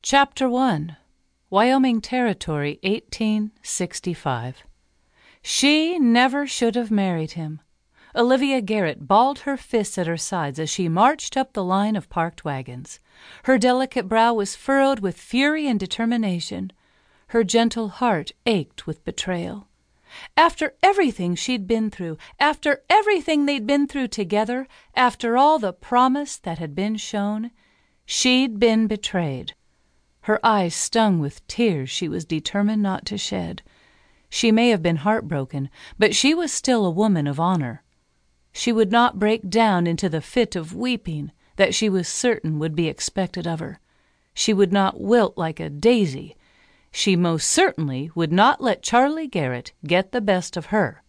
Chapter 1 Wyoming Territory, 1865. She never should have married him. Olivia Garrett balled her fists at her sides as she marched up the line of parked wagons. Her delicate brow was furrowed with fury and determination. Her gentle heart ached with betrayal. After everything she'd been through, after everything they'd been through together, after all the promise that had been shown, she'd been betrayed. Her eyes stung with tears she was determined not to shed. She may have been heartbroken, but she was still a woman of honor. She would not break down into the fit of weeping that she was certain would be expected of her. She would not wilt like a daisy. She most certainly would not let Charlie Garrett get the best of her.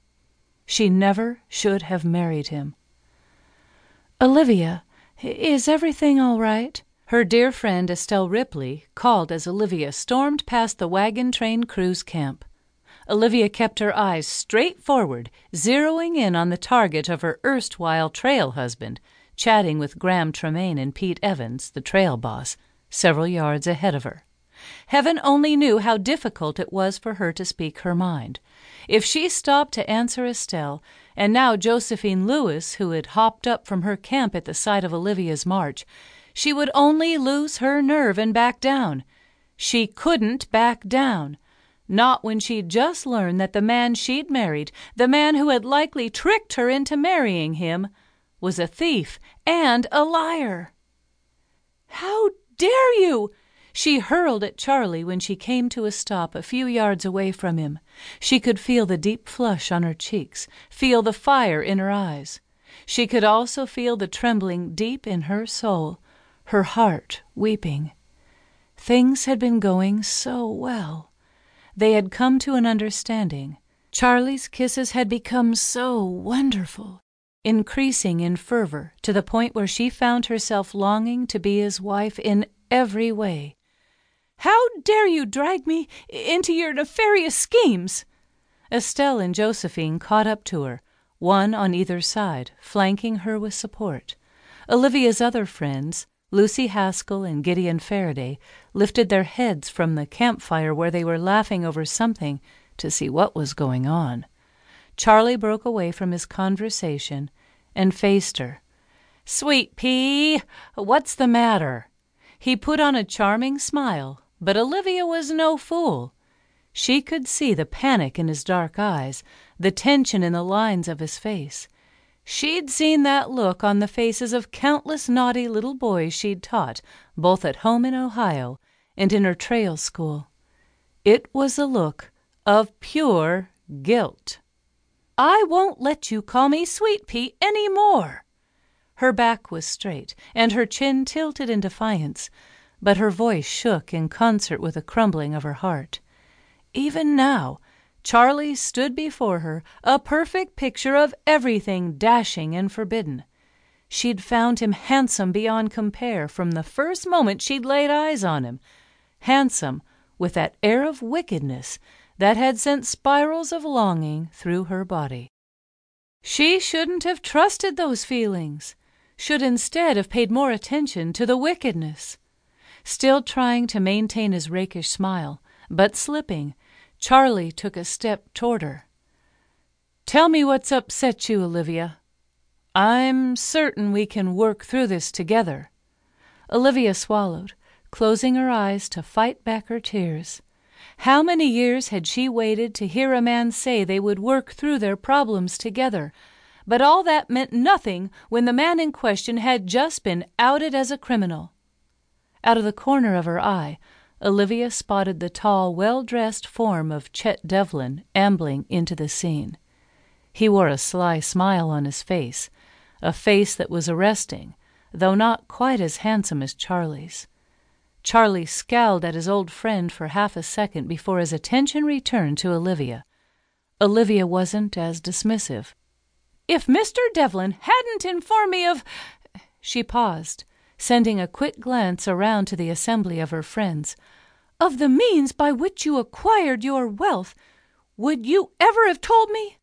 She never should have married him. "Olivia, is everything all right?" Her dear friend Estelle Ripley called as Olivia stormed past the wagon train crew's camp. Olivia kept her eyes straight forward, zeroing in on the target of her erstwhile trail husband, chatting with Graham Tremaine and Pete Evans, the trail boss, several yards ahead of her. Heaven only knew how difficult it was for her to speak her mind. If she stopped to answer Estelle, and now Josephine Lewis, who had hopped up from her camp at the sight of Olivia's march, she would only lose her nerve and back down. She couldn't back down. Not when she'd just learned that the man she'd married, the man who had likely tricked her into marrying him, was a thief and a liar. "How dare you!" she hurled at Charlie when she came to a stop a few yards away from him. She could feel the deep flush on her cheeks, feel the fire in her eyes. She could also feel the trembling deep in her soul, her heart weeping. Things had been going so well. They had come to an understanding. Charlie's kisses had become so wonderful, increasing in fervor to the point where she found herself longing to be his wife in every way. How dare you drag me into your nefarious schemes? Estelle and Josephine caught up to her, one on either side, flanking her with support. Olivia's other friends, Lucy Haskell and Gideon Faraday lifted their heads from the campfire where they were laughing over something to see what was going on. Charlie broke away from his conversation and faced her. Sweet pea, what's the matter? He put on a charming smile, but Olivia was no fool. She could see the panic in his dark eyes, the tension in the lines of his face. She'd seen that look on the faces of countless naughty little boys she'd taught, both at home in Ohio and in her trail school. It was a look of pure guilt. I won't let you call me Sweet Pea any more. Her back was straight and her chin tilted in defiance, but her voice shook in concert with the crumbling of her heart. Even now, Charlie stood before her, a perfect picture of everything dashing and forbidden. She'd found him handsome beyond compare from the first moment she'd laid eyes on him handsome with that air of wickedness that had sent spirals of longing through her body. She shouldn't have trusted those feelings, should instead have paid more attention to the wickedness. Still trying to maintain his rakish smile, but slipping, Charlie took a step toward her. Tell me what's upset you, Olivia. I'm certain we can work through this together. Olivia swallowed, closing her eyes to fight back her tears. How many years had she waited to hear a man say they would work through their problems together? But all that meant nothing when the man in question had just been outed as a criminal. Out of the corner of her eye, Olivia spotted the tall, well dressed form of Chet Devlin ambling into the scene. He wore a sly smile on his face, a face that was arresting, though not quite as handsome as Charlie's. Charlie scowled at his old friend for half a second before his attention returned to Olivia. Olivia wasn't as dismissive. If Mr. Devlin hadn't informed me of She paused sending a quick glance around to the assembly of her friends, of the means by which you acquired your wealth, would you ever have told me?